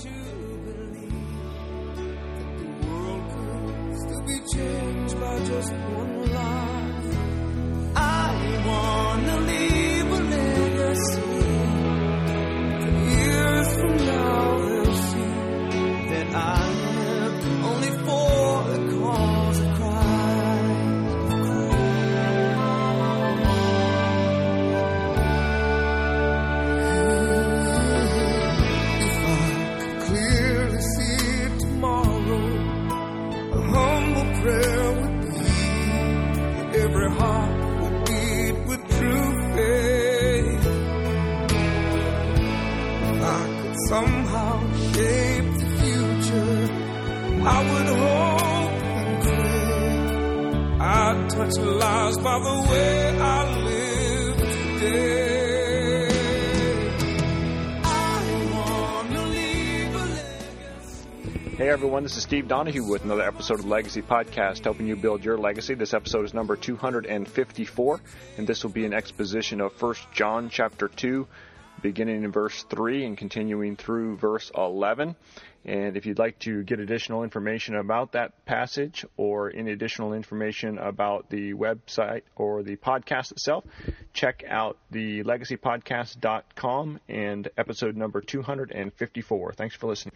to believe that the world could still be changed by just one life. Everyone, this is Steve Donahue with another episode of Legacy Podcast, helping you build your legacy. This episode is number 254, and this will be an exposition of 1 John chapter 2, beginning in verse 3 and continuing through verse 11. And if you'd like to get additional information about that passage or any additional information about the website or the podcast itself, check out the legacypodcast.com and episode number 254. Thanks for listening.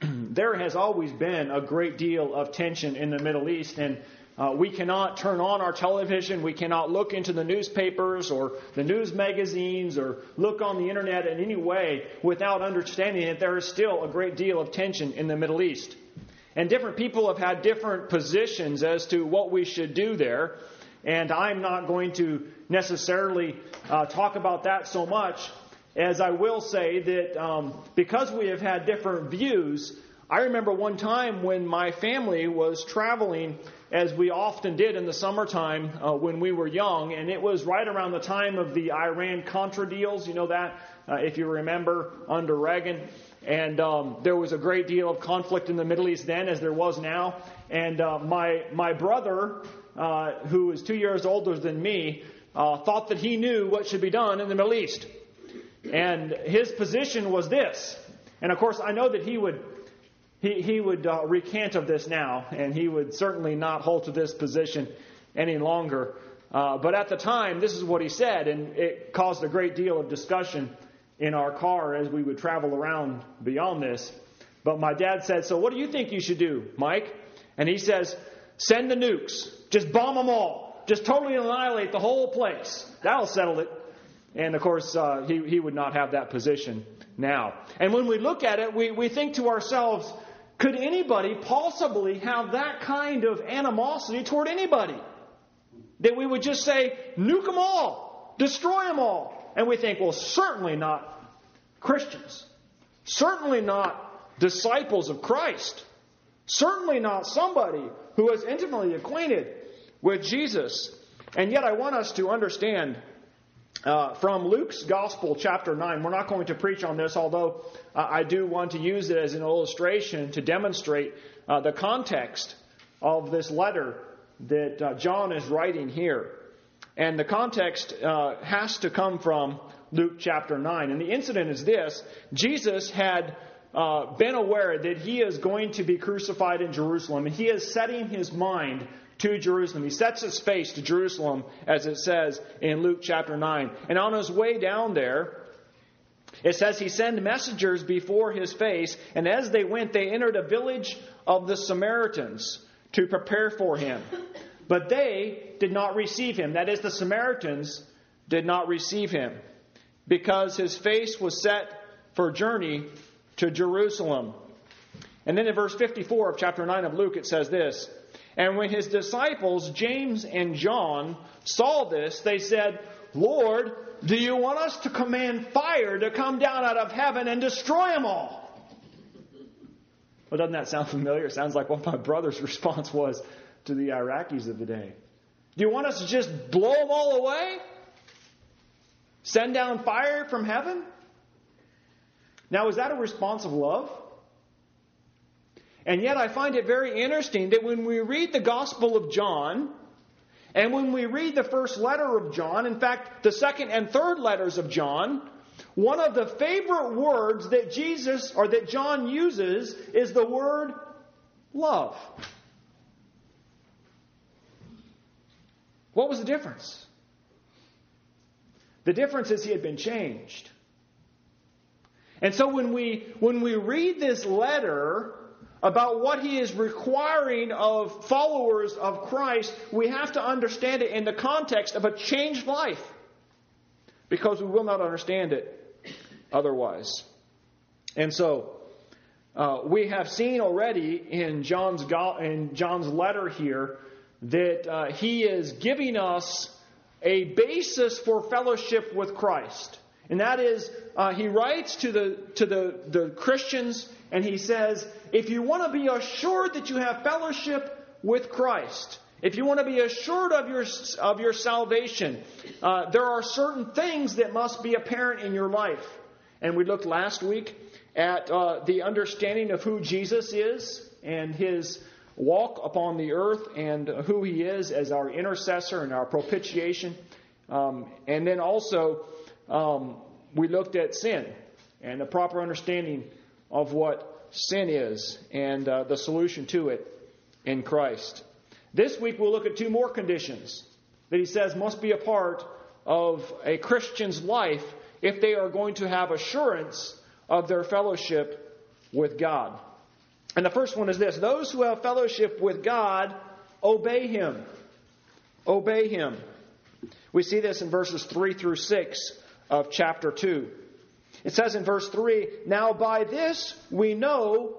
there has always been a great deal of tension in the Middle East, and uh, we cannot turn on our television, we cannot look into the newspapers or the news magazines or look on the internet in any way without understanding that there is still a great deal of tension in the Middle East. And different people have had different positions as to what we should do there. And I'm not going to necessarily uh, talk about that so much as I will say that um, because we have had different views, I remember one time when my family was traveling, as we often did in the summertime uh, when we were young, and it was right around the time of the Iran Contra deals. You know that, uh, if you remember, under Reagan. And um, there was a great deal of conflict in the Middle East then, as there was now. And uh, my my brother, uh, who is two years older than me, uh, thought that he knew what should be done in the Middle East. And his position was this. And of course, I know that he would he, he would uh, recant of this now, and he would certainly not hold to this position any longer. Uh, but at the time, this is what he said, and it caused a great deal of discussion in our car as we would travel around beyond this. But my dad said, So what do you think you should do, Mike? And he says, Send the nukes. Just bomb them all. Just totally annihilate the whole place. That'll settle it. And of course, uh, he, he would not have that position now. And when we look at it, we, we think to ourselves, could anybody possibly have that kind of animosity toward anybody? That we would just say, nuke them all, destroy them all. And we think, well, certainly not Christians. Certainly not disciples of Christ. Certainly not somebody who is intimately acquainted with Jesus. And yet, I want us to understand uh, from Luke's Gospel, chapter 9. We're not going to preach on this, although uh, I do want to use it as an illustration to demonstrate uh, the context of this letter that uh, John is writing here. And the context uh, has to come from Luke chapter 9. And the incident is this Jesus had uh, been aware that he is going to be crucified in Jerusalem, and he is setting his mind to Jerusalem. He sets his face to Jerusalem, as it says in Luke chapter 9. And on his way down there, it says he sent messengers before his face, and as they went, they entered a village of the Samaritans to prepare for him. But they did not receive him. That is, the Samaritans did not receive him because his face was set for journey to Jerusalem. And then in verse 54 of chapter 9 of Luke, it says this And when his disciples, James and John, saw this, they said, Lord, do you want us to command fire to come down out of heaven and destroy them all? Well, doesn't that sound familiar? It sounds like what my brother's response was to the Iraqis of the day. Do you want us to just blow them all away? Send down fire from heaven? Now, is that a response of love? And yet, I find it very interesting that when we read the Gospel of John, and when we read the first letter of John, in fact, the second and third letters of John, one of the favorite words that Jesus or that John uses is the word love. What was the difference? The difference is he had been changed. And so when we when we read this letter about what he is requiring of followers of Christ, we have to understand it in the context of a changed life. Because we will not understand it otherwise. And so uh, we have seen already in John's in John's letter here that uh, he is giving us a basis for fellowship with Christ. And that is, uh, he writes to the to the, the Christians and he says, if you want to be assured that you have fellowship with Christ, if you want to be assured of your of your salvation, uh, there are certain things that must be apparent in your life. And we looked last week at uh, the understanding of who Jesus is and his walk upon the earth and who he is as our intercessor and our propitiation. Um, and then also, um, we looked at sin and the proper understanding of what sin is and uh, the solution to it in Christ. This week we'll look at two more conditions that he says must be a part of a Christian's life if they are going to have assurance of their fellowship with God. And the first one is this those who have fellowship with God obey Him. Obey Him. We see this in verses 3 through 6 of chapter 2. It says in verse 3 Now by this we know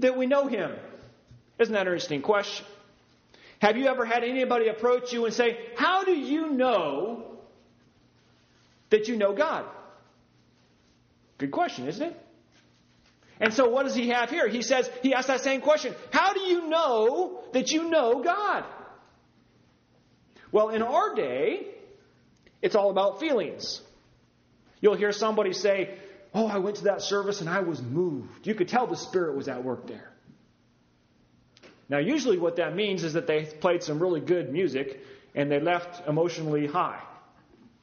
that we know Him. Isn't that an interesting question? Have you ever had anybody approach you and say, How do you know that you know God? Good question, isn't it? And so what does he have here? He says, he asks that same question. How do you know that you know God? Well, in our day, it's all about feelings. You'll hear somebody say, Oh, I went to that service and I was moved. You could tell the Spirit was at work there. Now, usually what that means is that they played some really good music and they left emotionally high.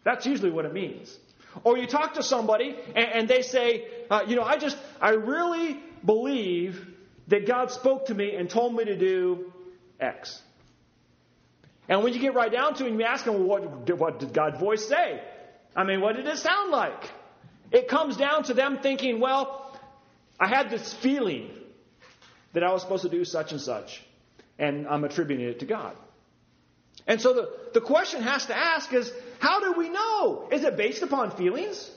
That's usually what it means. Or you talk to somebody and, they say, uh, you know, I just, I really believe that God spoke to me and told me to do X. And when you get right down to it, you ask them, well, what, what did God's voice say? I mean, what did it sound like? It comes down to them thinking, well, I had this feeling that I was supposed to do such and such, and I'm attributing it to God. And so the, the question has to ask is, how do we know? Is it based upon feelings?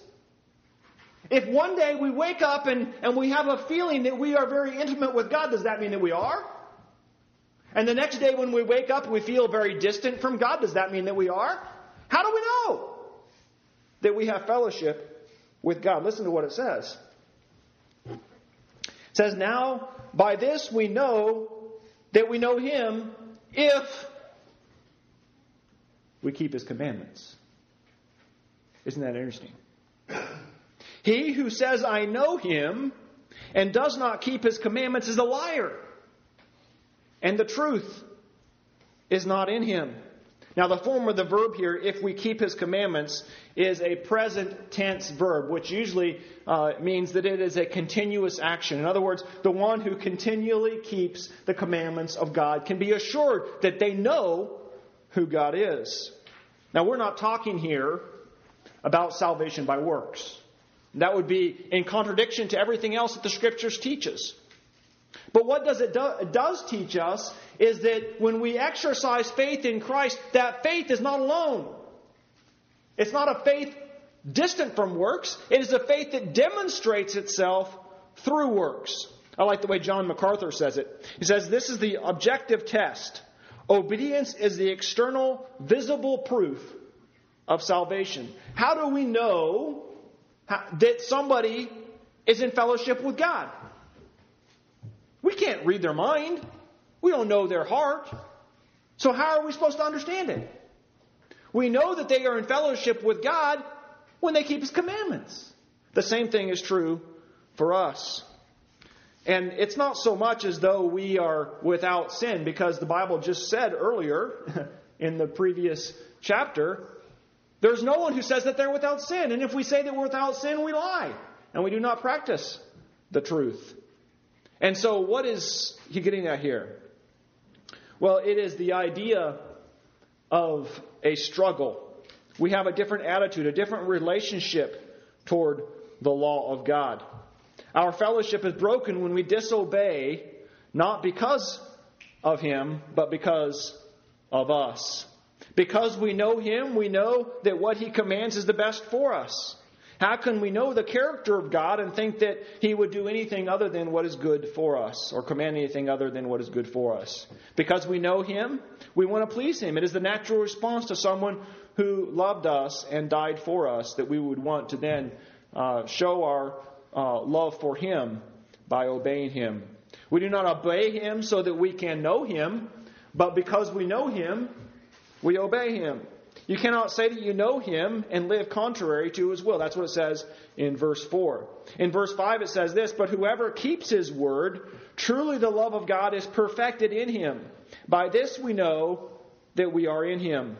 If one day we wake up and, and we have a feeling that we are very intimate with God, does that mean that we are? And the next day when we wake up we feel very distant from God, does that mean that we are? How do we know that we have fellowship with God? Listen to what it says. It says, Now by this we know that we know Him if we keep his commandments. Isn't that interesting? He who says, I know him, and does not keep his commandments is a liar, and the truth is not in him. Now, the form of the verb here, if we keep his commandments, is a present tense verb, which usually uh, means that it is a continuous action. In other words, the one who continually keeps the commandments of God can be assured that they know who God is. Now, we're not talking here about salvation by works. That would be in contradiction to everything else that the Scriptures teach us. But what does it, do, it does teach us is that when we exercise faith in Christ, that faith is not alone. It's not a faith distant from works. It is a faith that demonstrates itself through works. I like the way John MacArthur says it. He says this is the objective test. Obedience is the external, visible proof of salvation. How do we know that somebody is in fellowship with God? We can't read their mind. We don't know their heart. So, how are we supposed to understand it? We know that they are in fellowship with God when they keep His commandments. The same thing is true for us. And it's not so much as though we are without sin, because the Bible just said earlier in the previous chapter There's no one who says that they're without sin. And if we say that we're without sin, we lie. And we do not practice the truth. And so, what is he getting at here? Well, it is the idea of a struggle. We have a different attitude, a different relationship toward the law of God. Our fellowship is broken when we disobey, not because of Him, but because of us. Because we know Him, we know that what He commands is the best for us. How can we know the character of God and think that He would do anything other than what is good for us, or command anything other than what is good for us? Because we know Him, we want to please Him. It is the natural response to someone who loved us and died for us that we would want to then uh, show our uh, love for Him by obeying Him. We do not obey Him so that we can know Him, but because we know Him, we obey Him. You cannot say that you know him and live contrary to his will. That's what it says in verse 4. In verse 5, it says this But whoever keeps his word, truly the love of God is perfected in him. By this we know that we are in him.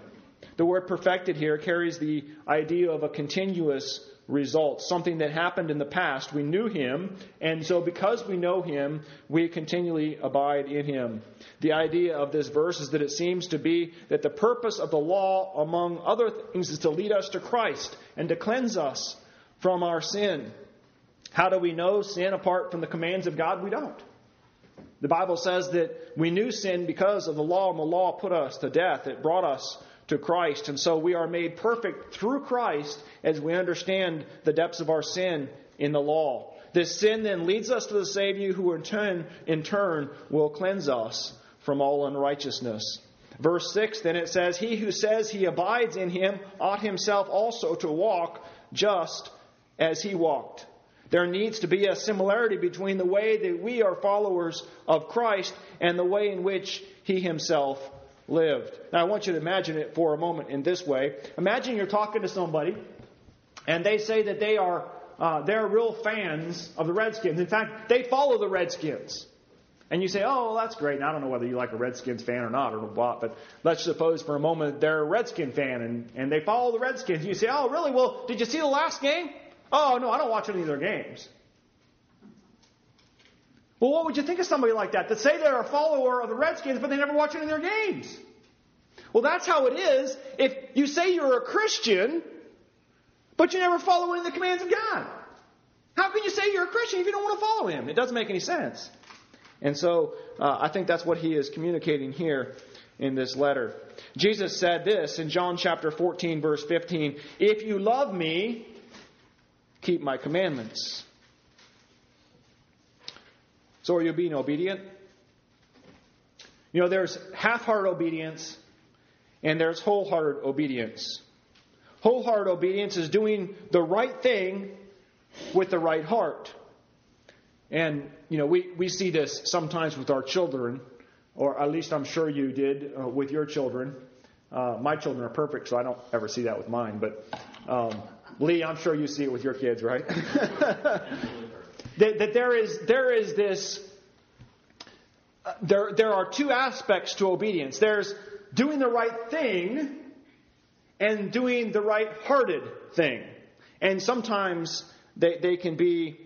The word perfected here carries the idea of a continuous result, something that happened in the past. We knew him, and so because we know him, we continually abide in him. The idea of this verse is that it seems to be that the purpose of the law, among other things, is to lead us to Christ and to cleanse us from our sin. How do we know sin apart from the commands of God? We don't. The Bible says that we knew sin because of the law, and the law put us to death. It brought us to Christ. And so we are made perfect through Christ as we understand the depths of our sin in the law. This sin then leads us to the Savior who in turn, in turn will cleanse us from all unrighteousness. Verse 6 then it says, He who says he abides in him ought himself also to walk just as he walked. There needs to be a similarity between the way that we are followers of Christ and the way in which he himself lived. Now, I want you to imagine it for a moment in this way. Imagine you're talking to somebody, and they say that they are uh, they're real fans of the Redskins. In fact, they follow the Redskins. And you say, oh, well, that's great. And I don't know whether you like a Redskins fan or not or what, but let's suppose for a moment they're a Redskin fan and, and they follow the Redskins. You say, oh, really? Well, did you see the last game? Oh, no, I don't watch any of their games. Well, what would you think of somebody like that that say they're a follower of the Redskins, but they never watch any of their games? Well, that's how it is if you say you're a Christian, but you never follow any of the commands of God. How can you say you're a Christian if you don't want to follow Him? It doesn't make any sense. And so uh, I think that's what he is communicating here in this letter. Jesus said this in John chapter 14, verse 15 If you love me, keep my commandments. So are you being obedient? You know, there's half hearted obedience and there's wholehearted obedience. Wholehearted obedience is doing the right thing with the right heart. And, you know, we, we see this sometimes with our children, or at least I'm sure you did uh, with your children. Uh, my children are perfect, so I don't ever see that with mine. But, um, Lee, I'm sure you see it with your kids, right? that, that there is there is this uh, there there are two aspects to obedience. There's doing the right thing and doing the right hearted thing. And sometimes they, they can be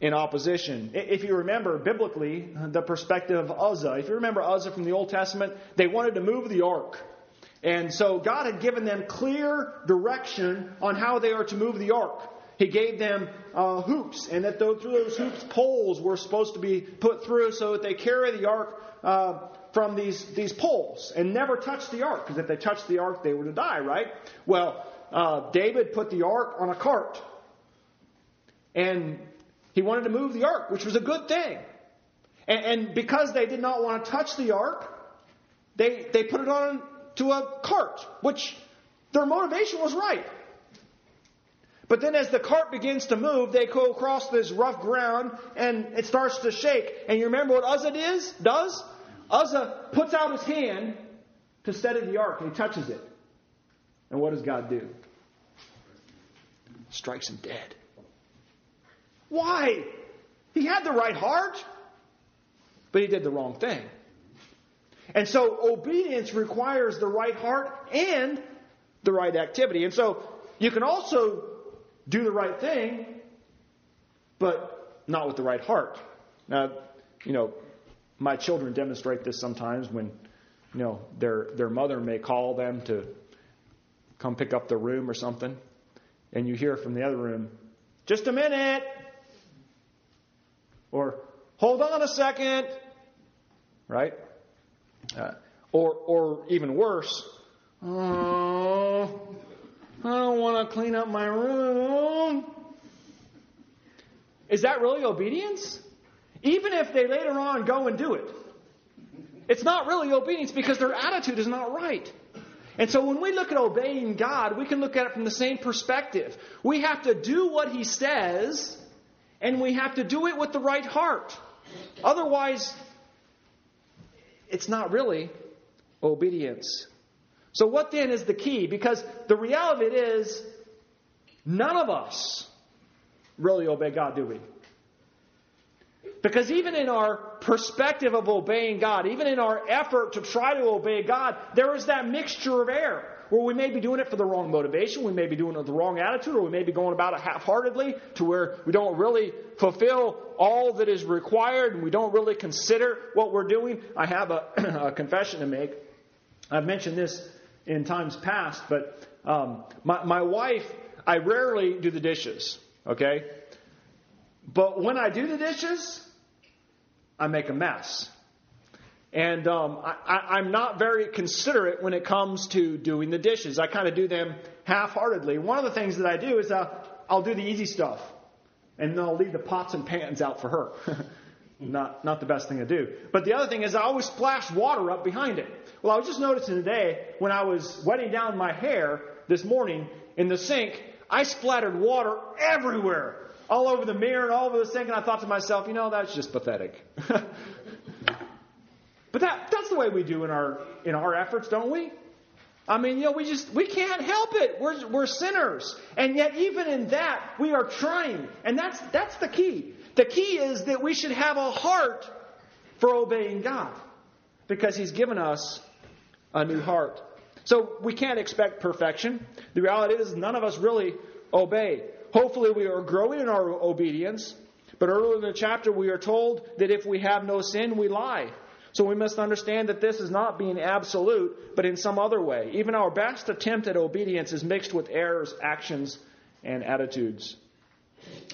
in opposition. If you remember biblically the perspective of Uzzah, if you remember Uzzah from the Old Testament, they wanted to move the ark. And so God had given them clear direction on how they are to move the ark. He gave them uh, hoops, and that through those hoops, poles were supposed to be put through so that they carry the ark uh, from these, these poles and never touch the ark, because if they touched the ark, they were to die, right? Well, uh, David put the ark on a cart, and he wanted to move the ark, which was a good thing. And, and because they did not want to touch the ark, they, they put it on to a cart, which their motivation was right. But then as the cart begins to move, they go across this rough ground and it starts to shake. And you remember what Uzzah is, does? Uzzah puts out his hand to steady the ark and he touches it. And what does God do? Strikes him dead. Why? He had the right heart, but he did the wrong thing. And so obedience requires the right heart and the right activity. And so you can also do the right thing, but not with the right heart. Now, you know, my children demonstrate this sometimes when, you know, their their mother may call them to come pick up the room or something, and you hear from the other room, just a minute, or hold on a second, right? Uh, or or even worse, oh, I don't want to clean up my room. Is that really obedience? Even if they later on go and do it. It's not really obedience because their attitude is not right. And so when we look at obeying God, we can look at it from the same perspective. We have to do what He says, and we have to do it with the right heart. Otherwise, it's not really obedience. So, what then is the key? Because the reality of it is, none of us really obey God, do we? Because even in our perspective of obeying God, even in our effort to try to obey God, there is that mixture of error where we may be doing it for the wrong motivation, we may be doing it with the wrong attitude, or we may be going about it half heartedly to where we don't really fulfill all that is required and we don't really consider what we're doing. I have a, a confession to make. I've mentioned this in times past, but um, my, my wife, I rarely do the dishes, okay? But when I do the dishes, I make a mess. And um, I, am not very considerate when it comes to doing the dishes. I kind of do them half-heartedly. One of the things that I do is uh, I'll do the easy stuff, and then I'll leave the pots and pans out for her. not not the best thing to do. But the other thing is I always splash water up behind it. Well, I was just noticing today when I was wetting down my hair this morning in the sink, I splattered water everywhere all over the mirror and all over the sink, and I thought to myself, you know, that's just pathetic. but that, that's the way we do in our, in our efforts, don't we? I mean, you know, we just, we can't help it. We're, we're sinners. And yet, even in that, we are trying. And that's, that's the key. The key is that we should have a heart for obeying God because He's given us a new heart. So we can't expect perfection. The reality is, none of us really obey. Hopefully, we are growing in our obedience. But earlier in the chapter, we are told that if we have no sin, we lie. So we must understand that this is not being absolute, but in some other way. Even our best attempt at obedience is mixed with errors, actions, and attitudes.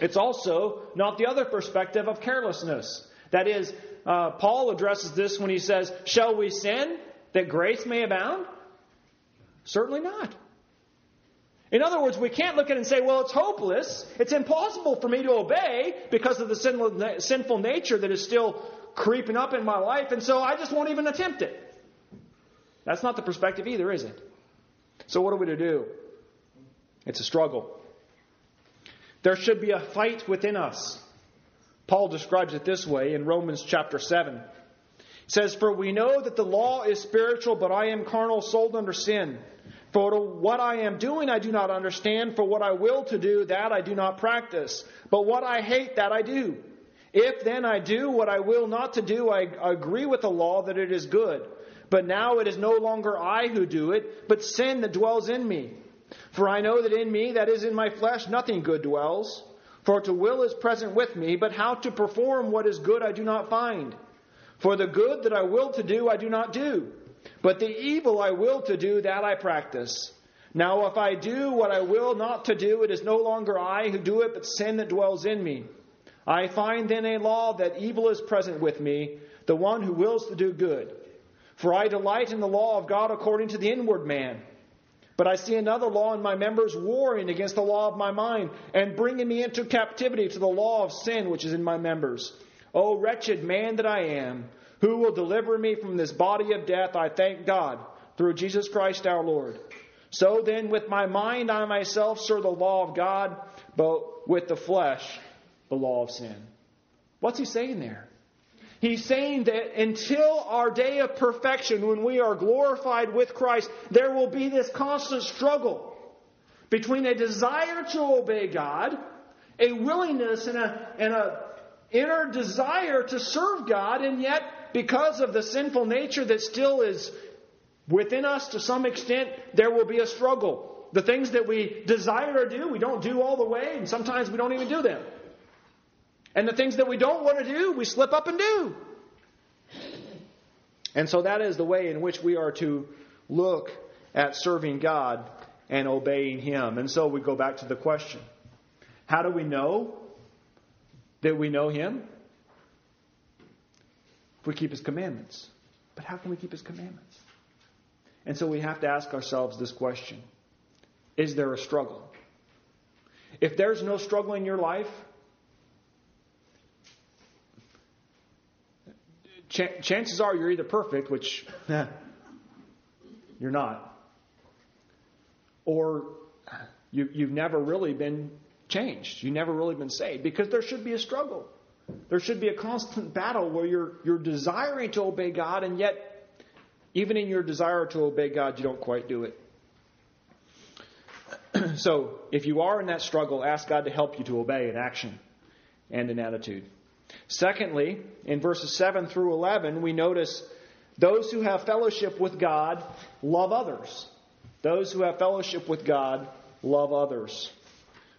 It's also not the other perspective of carelessness. That is, uh, Paul addresses this when he says, Shall we sin that grace may abound? Certainly not. In other words, we can't look at it and say, well, it's hopeless. It's impossible for me to obey because of the sinful nature that is still creeping up in my life, and so I just won't even attempt it. That's not the perspective either, is it? So, what are we to do? It's a struggle. There should be a fight within us. Paul describes it this way in Romans chapter 7. He says, For we know that the law is spiritual, but I am carnal, sold under sin. For what I am doing I do not understand, for what I will to do, that I do not practice. But what I hate, that I do. If then I do what I will not to do, I agree with the law that it is good. But now it is no longer I who do it, but sin that dwells in me. For I know that in me, that is in my flesh, nothing good dwells. For to will is present with me, but how to perform what is good I do not find. For the good that I will to do, I do not do but the evil I will to do, that I practice. Now, if I do what I will not to do, it is no longer I who do it, but sin that dwells in me. I find then a law that evil is present with me, the one who wills to do good. For I delight in the law of God according to the inward man. But I see another law in my members warring against the law of my mind and bringing me into captivity to the law of sin which is in my members. O wretched man that I am! Who will deliver me from this body of death? I thank God through Jesus Christ our Lord. So then, with my mind, I myself serve the law of God, but with the flesh, the law of sin. What's he saying there? He's saying that until our day of perfection, when we are glorified with Christ, there will be this constant struggle between a desire to obey God, a willingness and a, and a inner desire to serve God, and yet because of the sinful nature that still is Within us, to some extent, there will be a struggle. The things that we desire to do, we don't do all the way, and sometimes we don't even do them. And the things that we don't want to do, we slip up and do. And so that is the way in which we are to look at serving God and obeying Him. And so we go back to the question how do we know that we know Him? If we keep His commandments. But how can we keep His commandments? And so we have to ask ourselves this question Is there a struggle? If there's no struggle in your life, ch- chances are you're either perfect, which eh, you're not, or you, you've never really been changed. You've never really been saved because there should be a struggle. There should be a constant battle where you're, you're desiring to obey God, and yet, even in your desire to obey God, you don't quite do it. so, if you are in that struggle, ask God to help you to obey in action and in attitude. Secondly, in verses 7 through 11, we notice those who have fellowship with God love others. Those who have fellowship with God love others.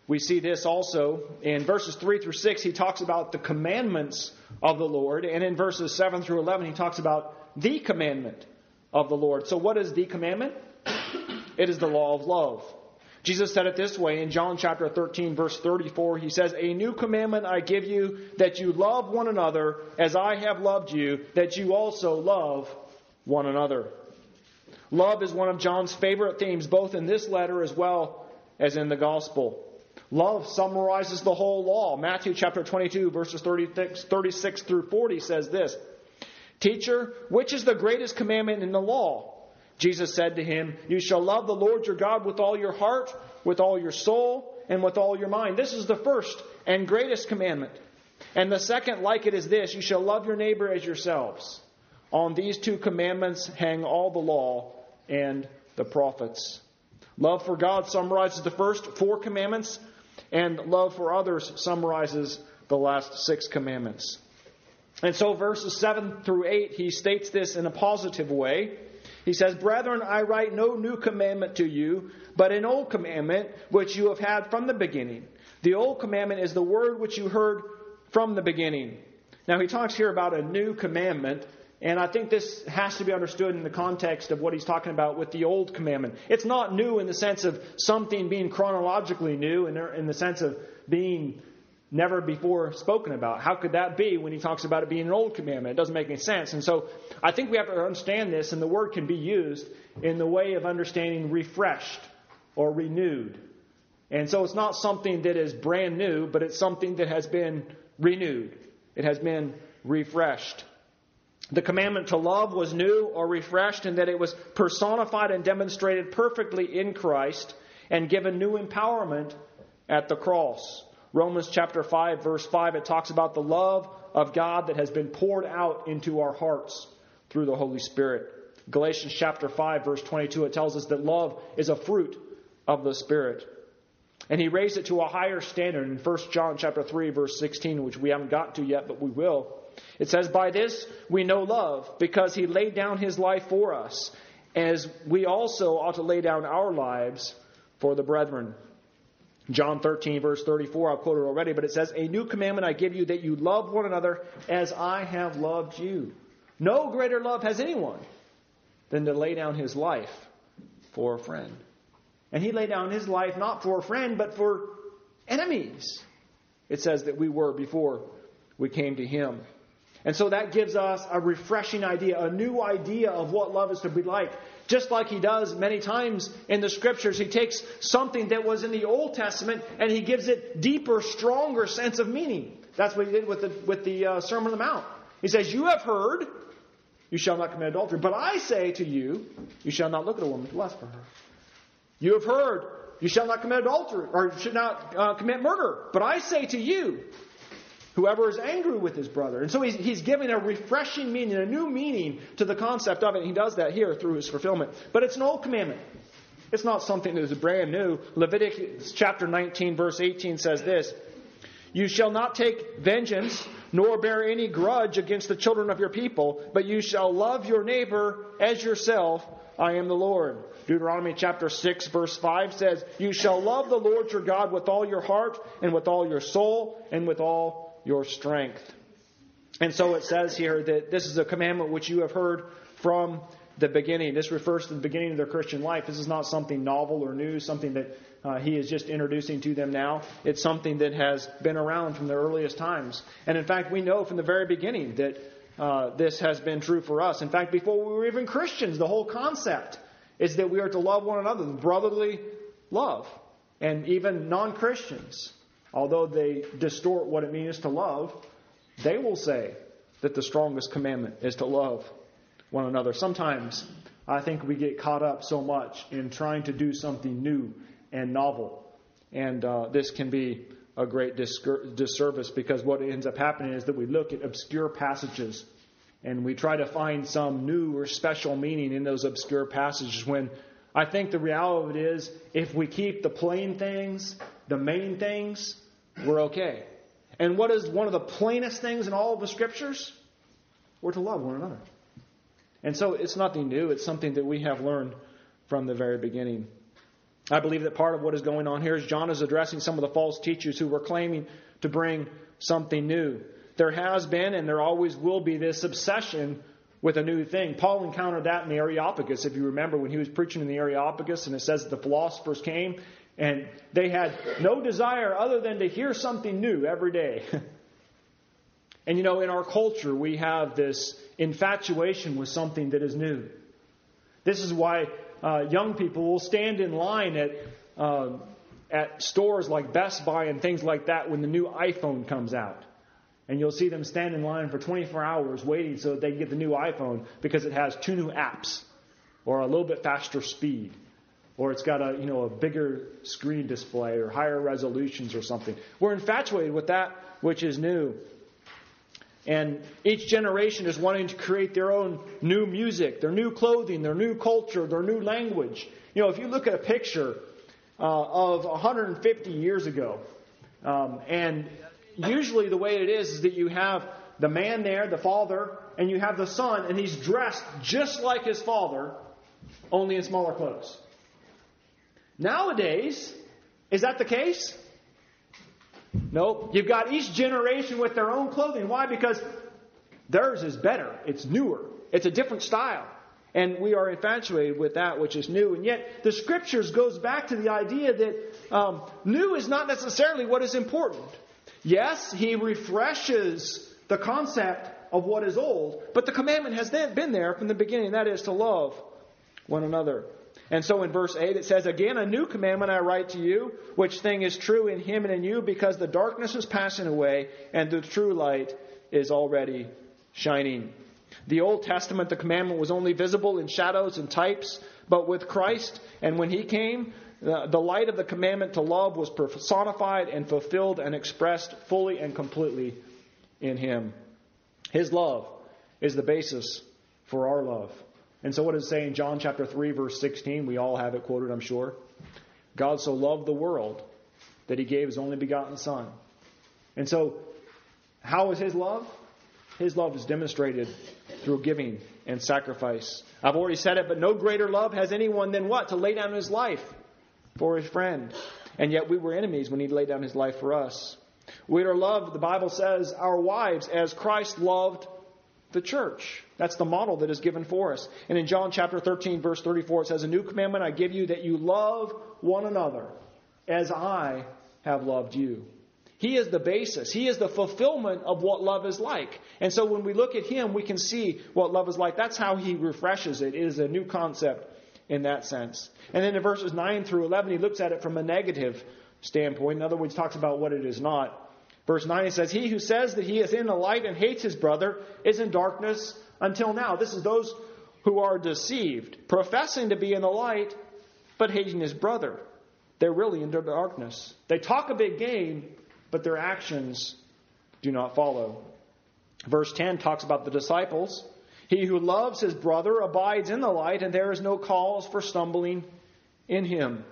We see this also in verses 3 through 6. He talks about the commandments of the Lord. And in verses 7 through 11, he talks about the commandment of the Lord. So, what is the commandment? It is the law of love. Jesus said it this way in John chapter 13, verse 34. He says, A new commandment I give you, that you love one another as I have loved you, that you also love one another. Love is one of John's favorite themes, both in this letter as well as in the gospel. Love summarizes the whole law. Matthew chapter 22, verses 36, 36 through 40 says this Teacher, which is the greatest commandment in the law? Jesus said to him, You shall love the Lord your God with all your heart, with all your soul, and with all your mind. This is the first and greatest commandment. And the second, like it, is this You shall love your neighbor as yourselves. On these two commandments hang all the law and the prophets. Love for God summarizes the first four commandments, and love for others summarizes the last six commandments. And so, verses 7 through 8, he states this in a positive way. He says, Brethren, I write no new commandment to you, but an old commandment which you have had from the beginning. The old commandment is the word which you heard from the beginning. Now, he talks here about a new commandment, and I think this has to be understood in the context of what he's talking about with the old commandment. It's not new in the sense of something being chronologically new, in the sense of being never before spoken about. How could that be when he talks about it being an old commandment? It doesn't make any sense. And so I think we have to understand this, and the word can be used in the way of understanding refreshed or renewed. And so it's not something that is brand new, but it's something that has been renewed. It has been refreshed. The commandment to love was new or refreshed in that it was personified and demonstrated perfectly in Christ and given new empowerment at the cross. Romans chapter 5 verse 5 it talks about the love of God that has been poured out into our hearts through the Holy Spirit. Galatians chapter 5 verse 22 it tells us that love is a fruit of the Spirit. And he raised it to a higher standard in 1 John chapter 3 verse 16 which we haven't got to yet but we will. It says, By this we know love, because he laid down his life for us, as we also ought to lay down our lives for the brethren. John 13, verse 34, I've quoted already, but it says, A new commandment I give you that you love one another as I have loved you. No greater love has anyone than to lay down his life for a friend. And he laid down his life not for a friend, but for enemies. It says that we were before we came to him. And so that gives us a refreshing idea, a new idea of what love is to be like. Just like he does many times in the scriptures, he takes something that was in the Old Testament and he gives it deeper, stronger sense of meaning. That's what he did with the, with the uh, Sermon on the Mount. He says, You have heard, you shall not commit adultery. But I say to you, you shall not look at a woman to lust for her. You have heard, you shall not commit adultery, or you should not uh, commit murder. But I say to you, Whoever is angry with his brother. And so he's, he's giving a refreshing meaning, a new meaning to the concept of it. And he does that here through his fulfillment. But it's an old commandment. It's not something that is brand new. Leviticus chapter 19, verse 18 says this You shall not take vengeance, nor bear any grudge against the children of your people, but you shall love your neighbor as yourself. I am the Lord. Deuteronomy chapter 6, verse 5 says, You shall love the Lord your God with all your heart, and with all your soul, and with all your strength. And so it says here that this is a commandment which you have heard from the beginning. This refers to the beginning of their Christian life. This is not something novel or new, something that uh, he is just introducing to them now. It's something that has been around from the earliest times. And in fact, we know from the very beginning that uh, this has been true for us. In fact, before we were even Christians, the whole concept is that we are to love one another, brotherly love. And even non Christians, although they distort what it means to love, they will say that the strongest commandment is to love one another. Sometimes I think we get caught up so much in trying to do something new and novel. And uh, this can be a great disservice because what ends up happening is that we look at obscure passages and we try to find some new or special meaning in those obscure passages when I think the reality of it is if we keep the plain things, the main things, we're okay. And what is one of the plainest things in all of the scriptures? We're to love one another. And so it's nothing new, it's something that we have learned from the very beginning. I believe that part of what is going on here is John is addressing some of the false teachers who were claiming to bring something new. There has been and there always will be this obsession with a new thing. Paul encountered that in the Areopagus, if you remember, when he was preaching in the Areopagus, and it says that the philosophers came and they had no desire other than to hear something new every day. and you know, in our culture, we have this infatuation with something that is new. This is why uh, young people will stand in line at uh, at stores like Best Buy and things like that when the new iPhone comes out. And you'll see them stand in line for 24 hours waiting so that they can get the new iPhone because it has two new apps or a little bit faster speed or it's got a you know a bigger screen display or higher resolutions or something. We're infatuated with that which is new. And each generation is wanting to create their own new music, their new clothing, their new culture, their new language. You know, if you look at a picture uh, of 150 years ago, um, and usually the way it is is that you have the man there, the father, and you have the son, and he's dressed just like his father, only in smaller clothes. Nowadays, is that the case? Nope. You've got each generation with their own clothing. Why? Because theirs is better. It's newer. It's a different style. And we are infatuated with that which is new. And yet, the scriptures goes back to the idea that um, new is not necessarily what is important. Yes, he refreshes the concept of what is old, but the commandment has been there from the beginning. That is to love one another. And so in verse 8 it says, Again, a new commandment I write to you, which thing is true in him and in you, because the darkness is passing away and the true light is already shining. The Old Testament, the commandment was only visible in shadows and types, but with Christ and when he came, the, light of the commandment to love was personified and fulfilled and expressed fully and completely in him. His love is the basis for our love. And so, what does it say in John chapter 3, verse 16? We all have it quoted, I'm sure. God so loved the world that he gave his only begotten Son. And so, how is his love? His love is demonstrated through giving and sacrifice. I've already said it, but no greater love has anyone than what? To lay down his life for his friend. And yet we were enemies when he laid down his life for us. We are loved, the Bible says, our wives as Christ loved the church. That's the model that is given for us. And in John chapter 13, verse 34, it says, A new commandment I give you that you love one another as I have loved you. He is the basis. He is the fulfillment of what love is like. And so when we look at Him, we can see what love is like. That's how He refreshes it. It is a new concept in that sense. And then in verses 9 through 11, He looks at it from a negative standpoint. In other words, talks about what it is not. Verse 9 says, He who says that he is in the light and hates his brother is in darkness until now. This is those who are deceived, professing to be in the light, but hating his brother. They're really in darkness. They talk a big game, but their actions do not follow. Verse 10 talks about the disciples. He who loves his brother abides in the light, and there is no cause for stumbling in him.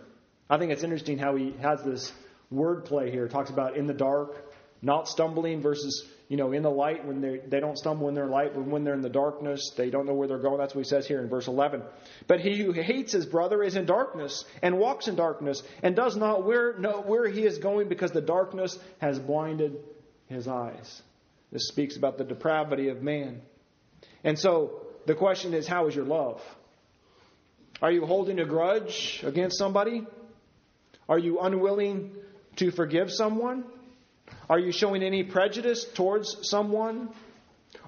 I think it's interesting how he has this word play here. It talks about in the dark not stumbling versus, you know, in the light when they, they don't stumble in light, but when they're in the darkness, they don't know where they're going. That's what he says here in verse 11. But he who hates his brother is in darkness and walks in darkness and does not where, know where he is going because the darkness has blinded his eyes. This speaks about the depravity of man. And so the question is, how is your love? Are you holding a grudge against somebody? Are you unwilling to forgive someone? Are you showing any prejudice towards someone?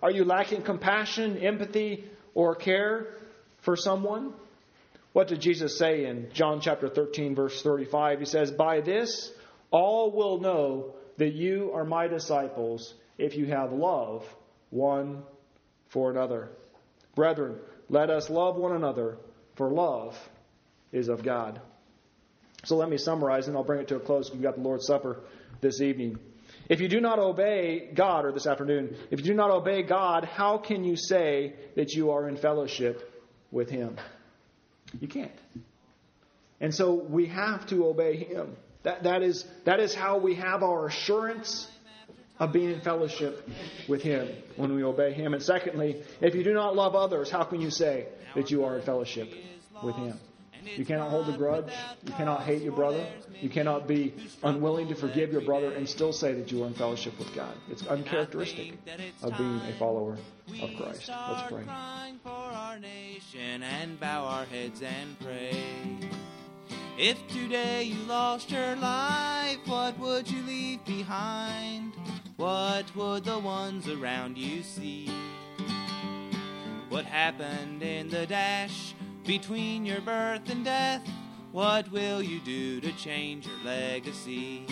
Are you lacking compassion, empathy, or care for someone? What did Jesus say in John chapter 13, verse 35? He says, By this all will know that you are my disciples if you have love one for another. Brethren, let us love one another, for love is of God. So let me summarize and I'll bring it to a close. We've got the Lord's Supper this evening. If you do not obey God, or this afternoon, if you do not obey God, how can you say that you are in fellowship with Him? You can't. And so we have to obey Him. That, that, is, that is how we have our assurance of being in fellowship with Him when we obey Him. And secondly, if you do not love others, how can you say that you are in fellowship with Him? You cannot hold a grudge. You cannot hate your brother. You cannot be unwilling to forgive your brother and still say that you are in fellowship with God. It's uncharacteristic of being a follower of Christ. Let's pray. and bow our heads and pray. If today you lost your life, what would you leave behind? What would the ones around you see? What happened in the dash between your birth and death? What will you do to change your legacy?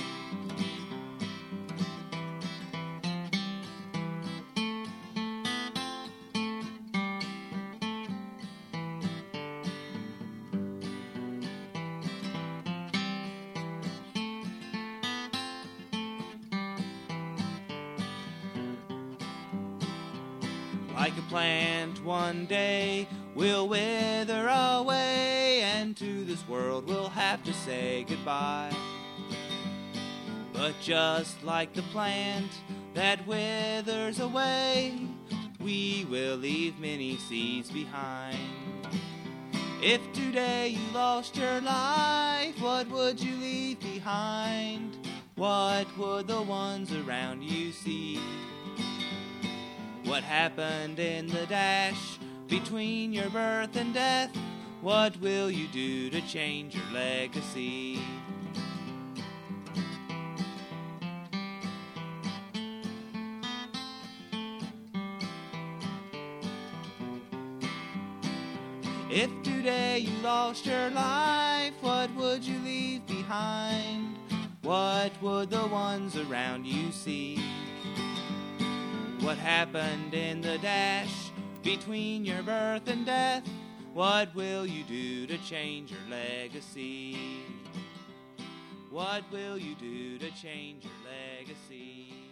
To say goodbye. But just like the plant that withers away, we will leave many seeds behind. If today you lost your life, what would you leave behind? What would the ones around you see? What happened in the dash between your birth and death? What will you do to change your legacy? If today you lost your life, what would you leave behind? What would the ones around you see? What happened in the dash between your birth and death? What will you do to change your legacy? What will you do to change your legacy?